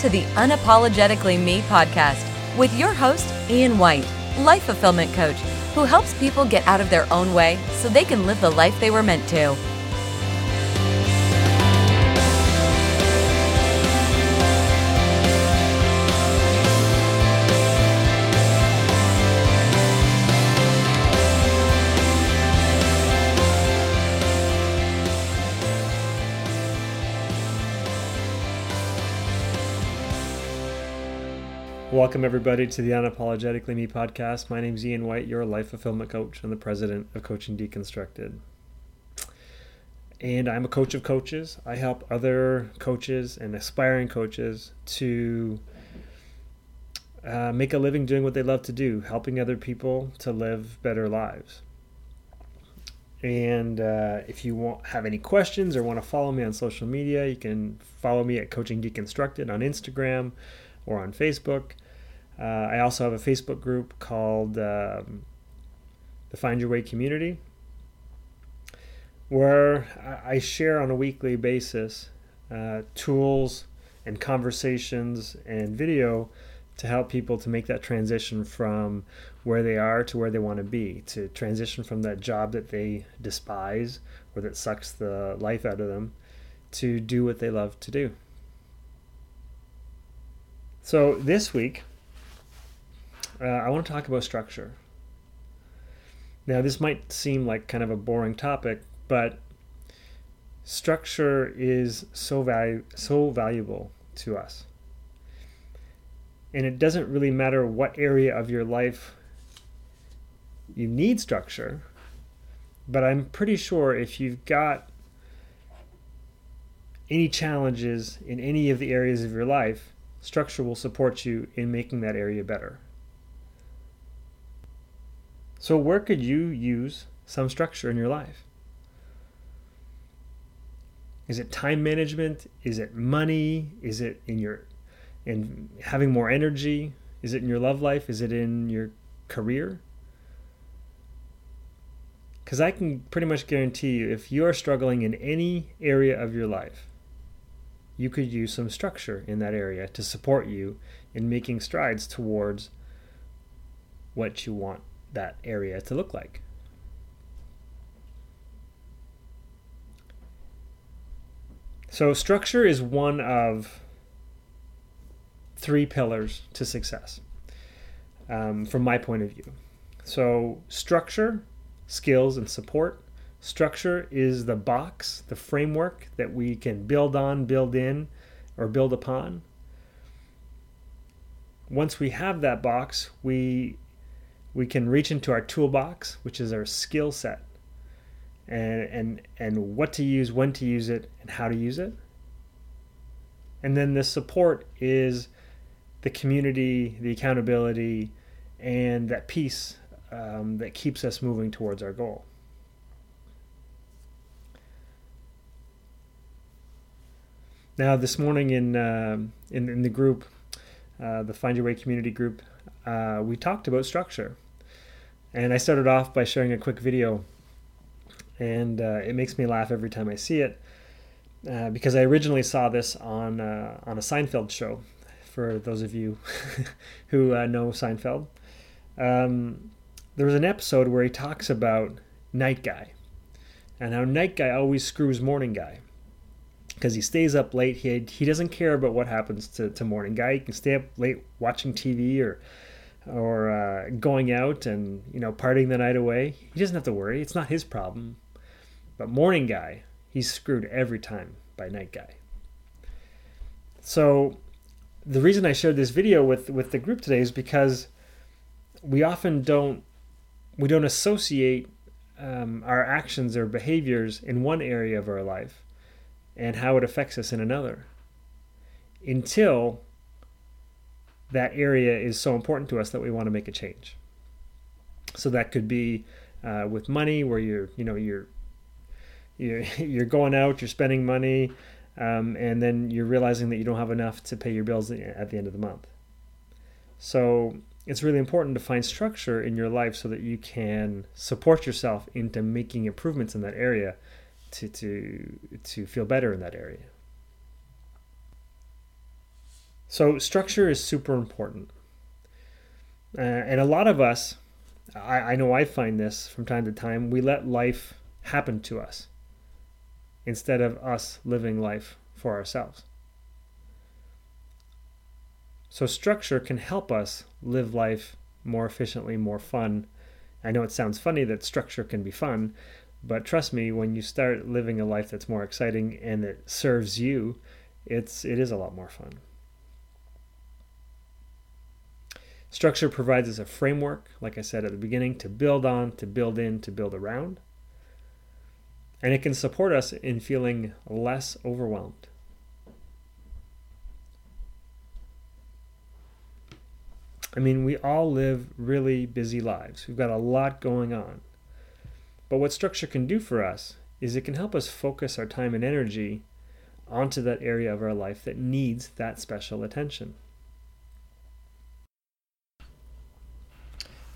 to the Unapologetically Me podcast with your host, Ian White, life fulfillment coach, who helps people get out of their own way so they can live the life they were meant to. Welcome, everybody, to the Unapologetically Me podcast. My name is Ian White, your life fulfillment coach and the president of Coaching Deconstructed. And I'm a coach of coaches. I help other coaches and aspiring coaches to uh, make a living doing what they love to do, helping other people to live better lives. And uh, if you want have any questions or want to follow me on social media, you can follow me at Coaching Deconstructed on Instagram or on Facebook. Uh, I also have a Facebook group called um, the Find Your Way Community, where I share on a weekly basis uh, tools and conversations and video to help people to make that transition from where they are to where they want to be, to transition from that job that they despise or that sucks the life out of them to do what they love to do. So this week, uh, I want to talk about structure. Now, this might seem like kind of a boring topic, but structure is so value so valuable to us. And it doesn't really matter what area of your life you need structure, but I'm pretty sure if you've got any challenges in any of the areas of your life, structure will support you in making that area better. So, where could you use some structure in your life? Is it time management? Is it money? Is it in your in having more energy? Is it in your love life? Is it in your career? Because I can pretty much guarantee you, if you are struggling in any area of your life, you could use some structure in that area to support you in making strides towards what you want that area to look like. So, structure is one of three pillars to success um, from my point of view. So, structure, skills, and support Structure is the box, the framework that we can build on, build in, or build upon. Once we have that box, we we can reach into our toolbox, which is our skill set, and and and what to use, when to use it, and how to use it. And then the support is the community, the accountability, and that piece um, that keeps us moving towards our goal. Now, this morning in uh, in, in, the group, uh, the Find Your Way community group, uh, we talked about structure, and I started off by sharing a quick video, and uh, it makes me laugh every time I see it, uh, because I originally saw this on uh, on a Seinfeld show. For those of you who know Seinfeld, um, there was an episode where he talks about Night Guy, and how Night Guy always screws Morning Guy because he stays up late. He he doesn't care about what happens to, to morning guy. He can stay up late watching TV or or uh, going out and you know partying the night away. He doesn't have to worry. It's not his problem. But morning guy, he's screwed every time by night guy. So the reason I shared this video with with the group today is because we often don't we don't associate um, our actions or behaviors in one area of our life and how it affects us in another until that area is so important to us that we want to make a change. So that could be uh, with money, where you're, you know, you're you're you're going out, you're spending money, um, and then you're realizing that you don't have enough to pay your bills at the end of the month. So it's really important to find structure in your life so that you can support yourself into making improvements in that area to to to feel better in that area. So, structure is super important. Uh, and a lot of us, I, I know I find this from time to time, we let life happen to us instead of us living life for ourselves. So, structure can help us live life more efficiently, more fun. I know it sounds funny that structure can be fun, but trust me, when you start living a life that's more exciting and that serves you, it's it is a lot more fun. Structure provides us a framework, like I said at the beginning, to build on, to build in, to build around. And it can support us in feeling less overwhelmed. I mean, we all live really busy lives. We've got a lot going on. But what structure can do for us is it can help us focus our time and energy onto that area of our life that needs that special attention.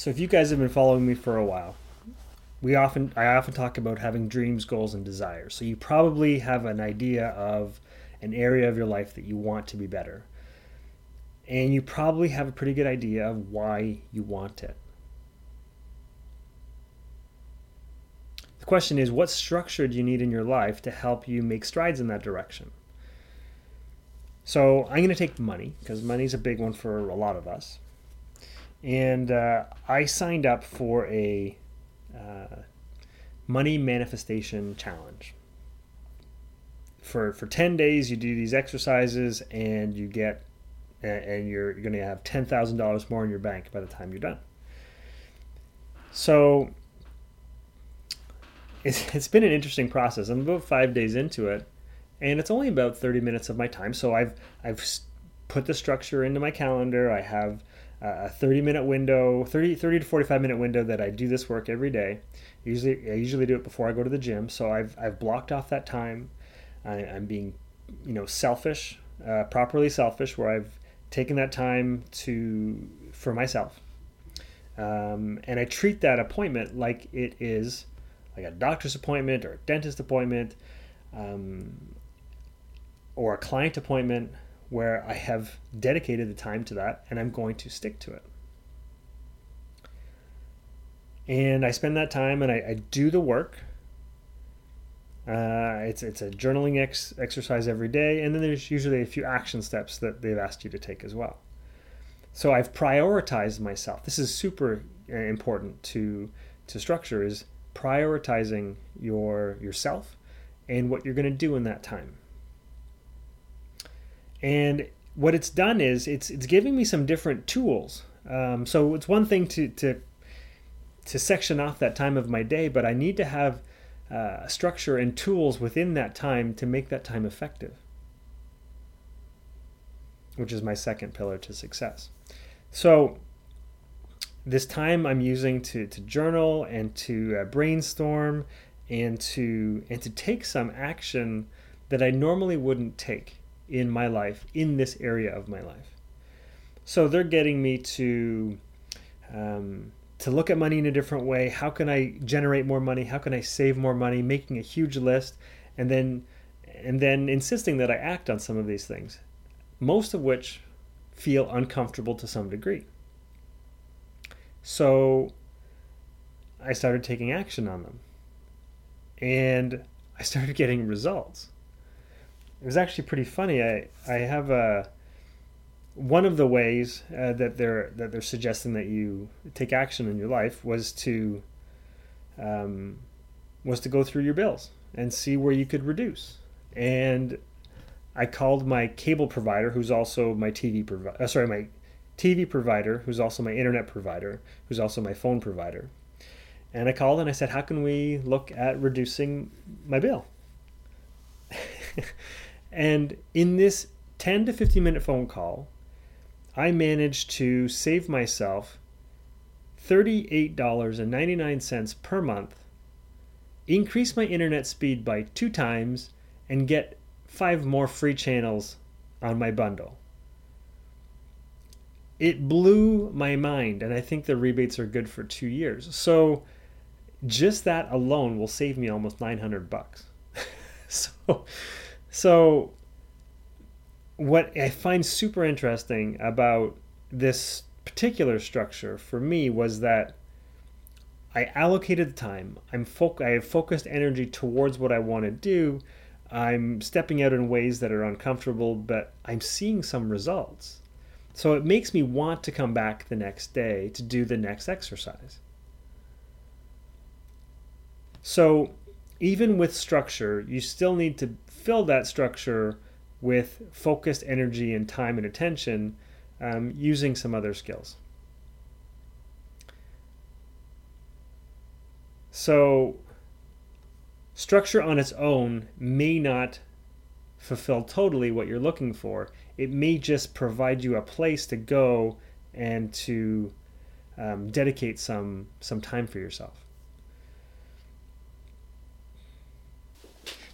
So if you guys have been following me for a while, we often I often talk about having dreams, goals and desires. So you probably have an idea of an area of your life that you want to be better and you probably have a pretty good idea of why you want it. The question is what structure do you need in your life to help you make strides in that direction? So I'm going to take money because money is a big one for a lot of us. And uh, I signed up for a uh, money manifestation challenge. For, for 10 days, you do these exercises and you get and, you're, going to have $10,000 more in your bank by the time you're done. So it's, it's been an interesting process. I'm about five days into it, and it's only about 30 minutes of my time. So I've, I've put the structure into my calendar. I have a 30 minute window, 30, 30 to 45 minute window that I do this work every day. Usually, I usually do it before I go to the gym. So I've, I've blocked off that time. I, am being, you know, selfish, uh, properly selfish, where I've taken that time to for myself. Um, and I treat that appointment like it is like a doctor's appointment or a dentist appointment um, or a client appointment where I have dedicated the time to that and I'm going to stick to it. And I spend that time and I, I do the work uh, it's it's a journaling ex- exercise every day, and then there's usually a few action steps that they've asked you to take as well. So I've prioritized myself. This is super uh, important to to structure is prioritizing your yourself and what you're going to do in that time. And what it's done is it's it's giving me some different tools. Um, so it's one thing to to to section off that time of my day, but I need to have uh, structure and tools within that time to make that time effective, which is my second pillar to success. So, this time I'm using to, to journal and to uh, brainstorm and to and to take some action that I normally wouldn't take in my life in this area of my life. So they're getting me to um, to look at money in a different way. How can I generate more money? How can I save more money? Making a huge list and then and then insisting that I act on some of these things, most of which feel uncomfortable to some degree. So I started taking action on them. And I started getting results. It was actually pretty funny. I, I have a one of the ways uh, that they're that they're suggesting that you take action in your life was to um, was to go through your bills and see where you could reduce. And I called my cable provider, who's also my TV provider. Uh, sorry, my TV provider, who's also my internet provider, who's also my phone provider. And I called and I said, "How can we look at reducing my bill?" and in this 10 to 15 minute phone call, I managed to save myself $38.99 per month, increase my internet speed by two times, and get five more free channels on my bundle. It blew my mind, and I think the rebates are good for two years. So, just that alone will save me almost 900 bucks. so, so what I find super interesting about this particular structure for me was that I allocated time. I'm fo- I have focused energy towards what I want to do. I'm stepping out in ways that are uncomfortable, but I'm seeing some results. So it makes me want to come back the next day to do the next exercise. So even with structure, you still need to fill that structure with focused energy and time and attention um, using some other skills. So, structure on its own may not fulfill totally what you're looking for. It may just provide you a place to go and to um, dedicate some some time for yourself.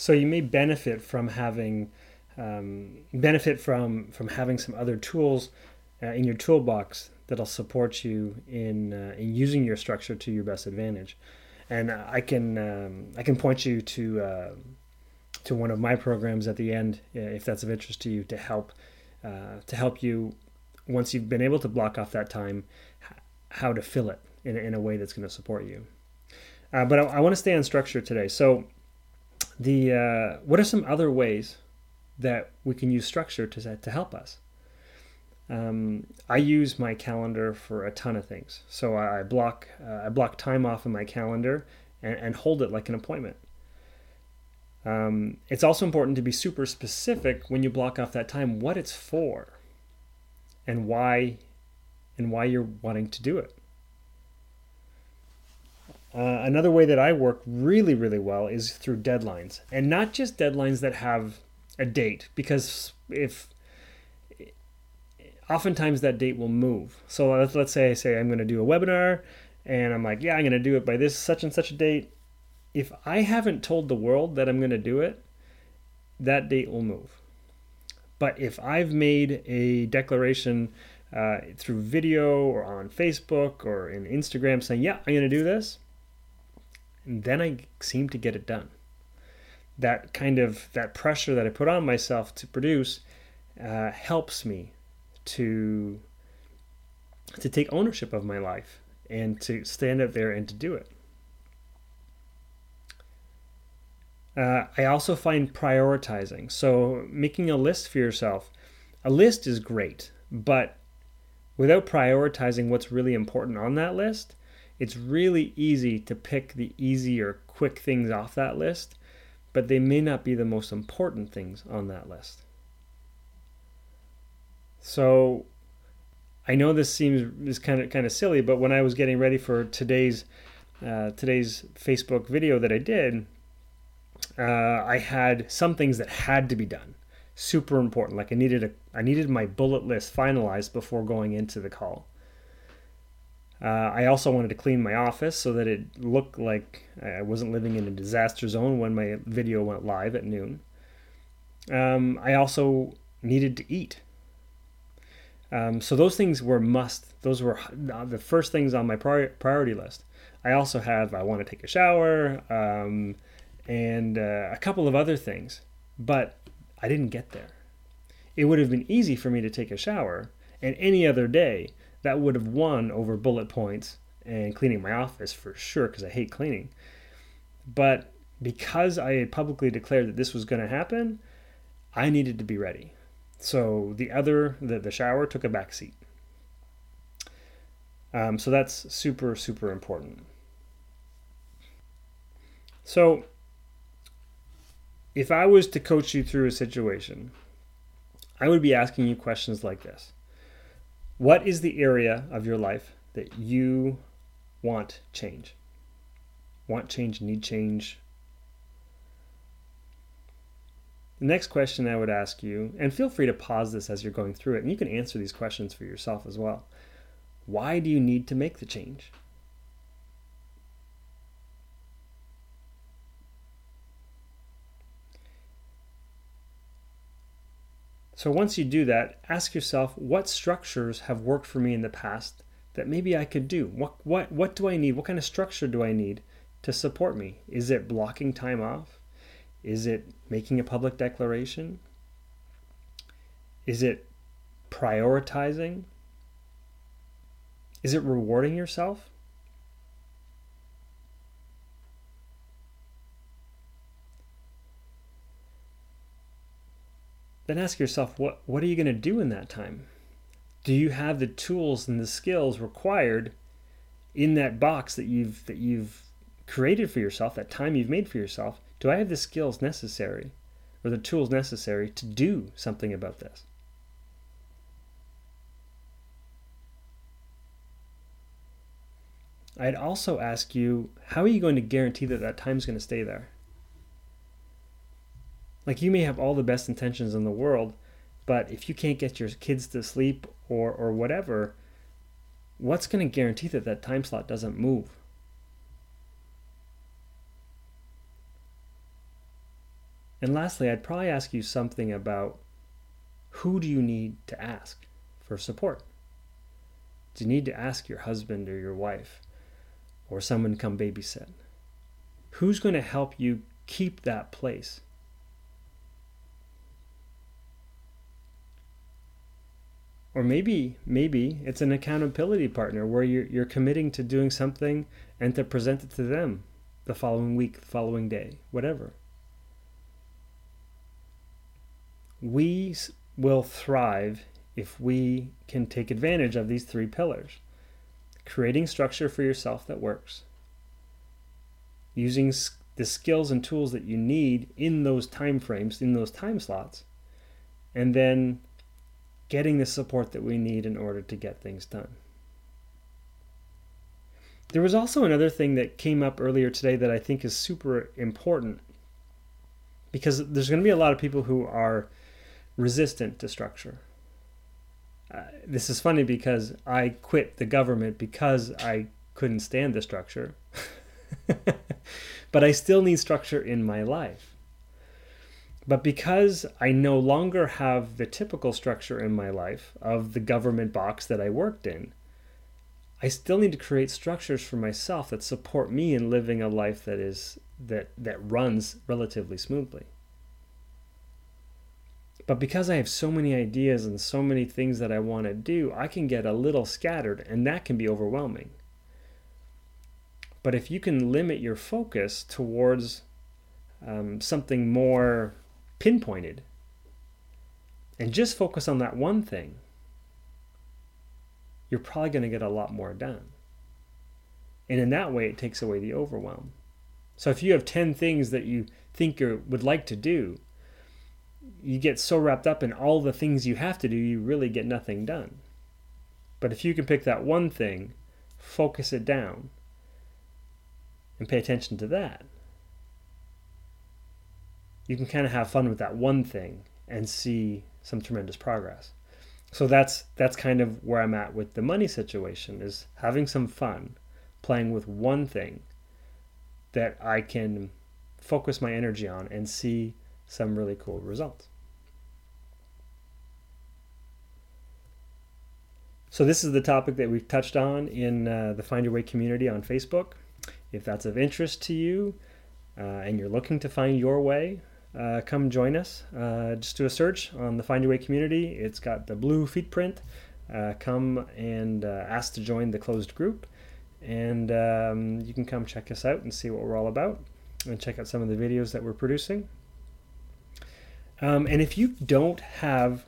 So you may benefit from having um, benefit from from having some other tools uh, in your toolbox that'll support you in uh, in using your structure to your best advantage. And I can um, I can point you to uh, to one of my programs at the end uh, if that's of interest to you to help uh, to help you once you've been able to block off that time how to fill it in, in a way that's going to support you. Uh, but I, I want to stay on structure today. So the what are some other ways that we can use structure to, to help us. Um, I use my calendar for a ton of things. So I block uh, I block time off in my calendar and, and hold it like an appointment. Um, it's also important to be super specific when you block off that time what it's for and why and why you're wanting to do it. Uh, another way that I work really, really well is through deadlines, and not just deadlines that have a date because if oftentimes that date will move. So let's, let's say I say I'm going to do a webinar and I'm like, yeah, I'm going to do it by this such and such a date. If I haven't told the world that I'm going to do it, that date will move. But if I've made a declaration uh, through video or on Facebook or in Instagram saying, yeah, I'm going to do this, then I seem to get it done that kind of that pressure that I put on myself to produce uh, helps me to to take ownership of my life and to stand up there and to do it. Uh, I also find prioritizing. So making a list for yourself, a list is great, but without prioritizing what's really important on that list, it's really easy to pick the easier, quick things off that list but they may not be the most important things on that list. So I know this seems is kind of kind of silly, but when I was getting ready for today's uh, today's Facebook video that I did, uh, I had some things that had to be done, super important. Like I needed a I needed my bullet list finalized before going into the call. Uh, I also wanted to clean my office so that it looked like I wasn't living in a disaster zone when my video went live at noon. Um, I also needed to eat. Um, so those things were must. Those were the first things on my priority list. I also have I want to take a shower um, and uh, a couple of other things, but I didn't get there. It would have been easy for me to take a shower, and any other day that would have won over bullet points and cleaning my office for sure because I hate cleaning. But because I had publicly declared that this was going to happen, I needed to be ready. So the other, the, the shower took a back seat. Um, so that's super, super important. So if I was to coach you through a situation, I would be asking you questions like this what is the area of your life that you want change? Want change, need change? The next question I would ask you, and feel free to pause this as you're going through it, and you can answer these questions for yourself as well. Why do you need to make the change? So once you do that, ask yourself what structures have worked for me in the past that maybe I could do. What what what do I need? What kind of structure do I need to support me? Is it blocking time off? Is it making a public declaration? Is it prioritizing? Is it rewarding yourself? Then ask yourself what, what are you going to do in that time? Do you have the tools and the skills required in that box that you've that you've created for yourself, that time you've made for yourself? Do I have the skills necessary or the tools necessary to do something about this? I'd also ask you, how are you going to guarantee that that time's going to stay there? Like you may have all the best intentions in the world, but if you can't get your kids to sleep or or whatever, what's going to guarantee that that time slot doesn't move? And lastly, I'd probably ask you something about who do you need to ask for support? Do you need to ask your husband or your wife? or someone come babysit? Who's going to help you keep that place? Or maybe, maybe it's an accountability partner where you're, you're committing to doing something and to present it to them the following week, the following day, whatever. We will thrive if we can take advantage of these three pillars. Creating structure for yourself that works, using the skills and tools that you need in those time frames, in those time slots, and then getting the support that we need in order to get things done. There was also another thing that came up earlier today that I think is super important because there's going to be a lot of people who are resistant to structure. Uh, this is funny because I quit the government because I couldn't stand the structure. but I still need structure in my life. But because I no longer have the typical structure in my life of the government box that I worked in, I still need to create structures for myself that support me in living a life that is that that runs relatively smoothly. But because I have so many ideas and so many things that I want to do, I can get a little scattered and that can be overwhelming. But if you can limit your focus towards um, something more pinpointed and just focus on that one thing, you're probably going to get a lot more done. And in that way, it takes away the overwhelm. So if you have 10 things that you think you would like to do, you get so wrapped up in all the things you have to do, you really get nothing done. But if you can pick that one thing, focus it down, and pay attention to that, you can kind of have fun with that one thing and see some tremendous progress. So that's that's kind of where I'm at with the money situation is having some fun playing with one thing that I can focus my energy on and see some really cool results. So this is the topic that we've touched on in uh, the Find Your Way community on Facebook. If that's of interest to you uh, and you're looking to find your way, uh, come join us. Uh, just do a search on the Find Your Way community. It's got the blue feet print. Uh, come and uh, ask to join the closed group, and um, you can come check us out and see what we're all about, and check out some of the videos that we're producing. Um, and if you don't have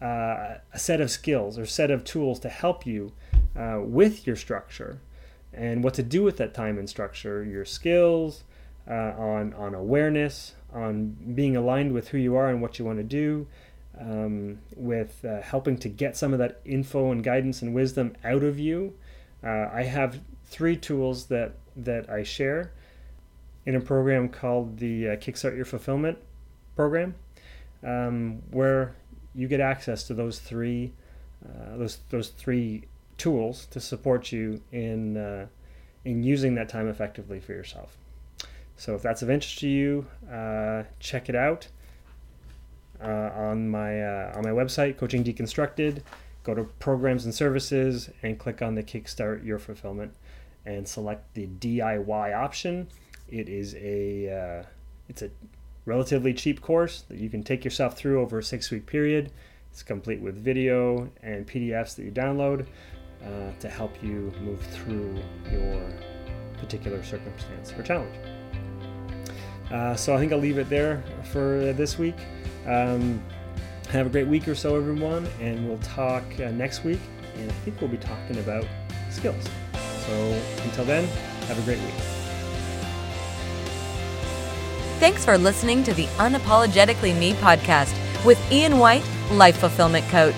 uh, a set of skills or set of tools to help you uh, with your structure and what to do with that time and structure, your skills, uh, on, on awareness, on being aligned with who you are and what you want to do, um, with uh, helping to get some of that info and guidance and wisdom out of you. Uh, I have three tools that, that I share in a program called the uh, Kickstart Your Fulfillment program, um, where you get access to those three uh, those those three tools to support you in uh, in using that time effectively for yourself. So if that's of interest to you, uh, check it out uh, on my uh, on my website, Coaching Deconstructed. Go to Programs and Services and click on the Kickstart Your Fulfillment and select the DIY option. It is a uh, it's a relatively cheap course that you can take yourself through over a six week period. It's complete with video and PDFs that you download uh, to help you move through your particular circumstance or challenge. Uh, so I think I'll leave it there for this week. Um, have a great week or so, everyone, and we'll talk uh, next week. And I think we'll be talking about skills. So until then, have a great week. Thanks for listening to the Unapologetically Me podcast with Ian White, Life Fulfillment Coach.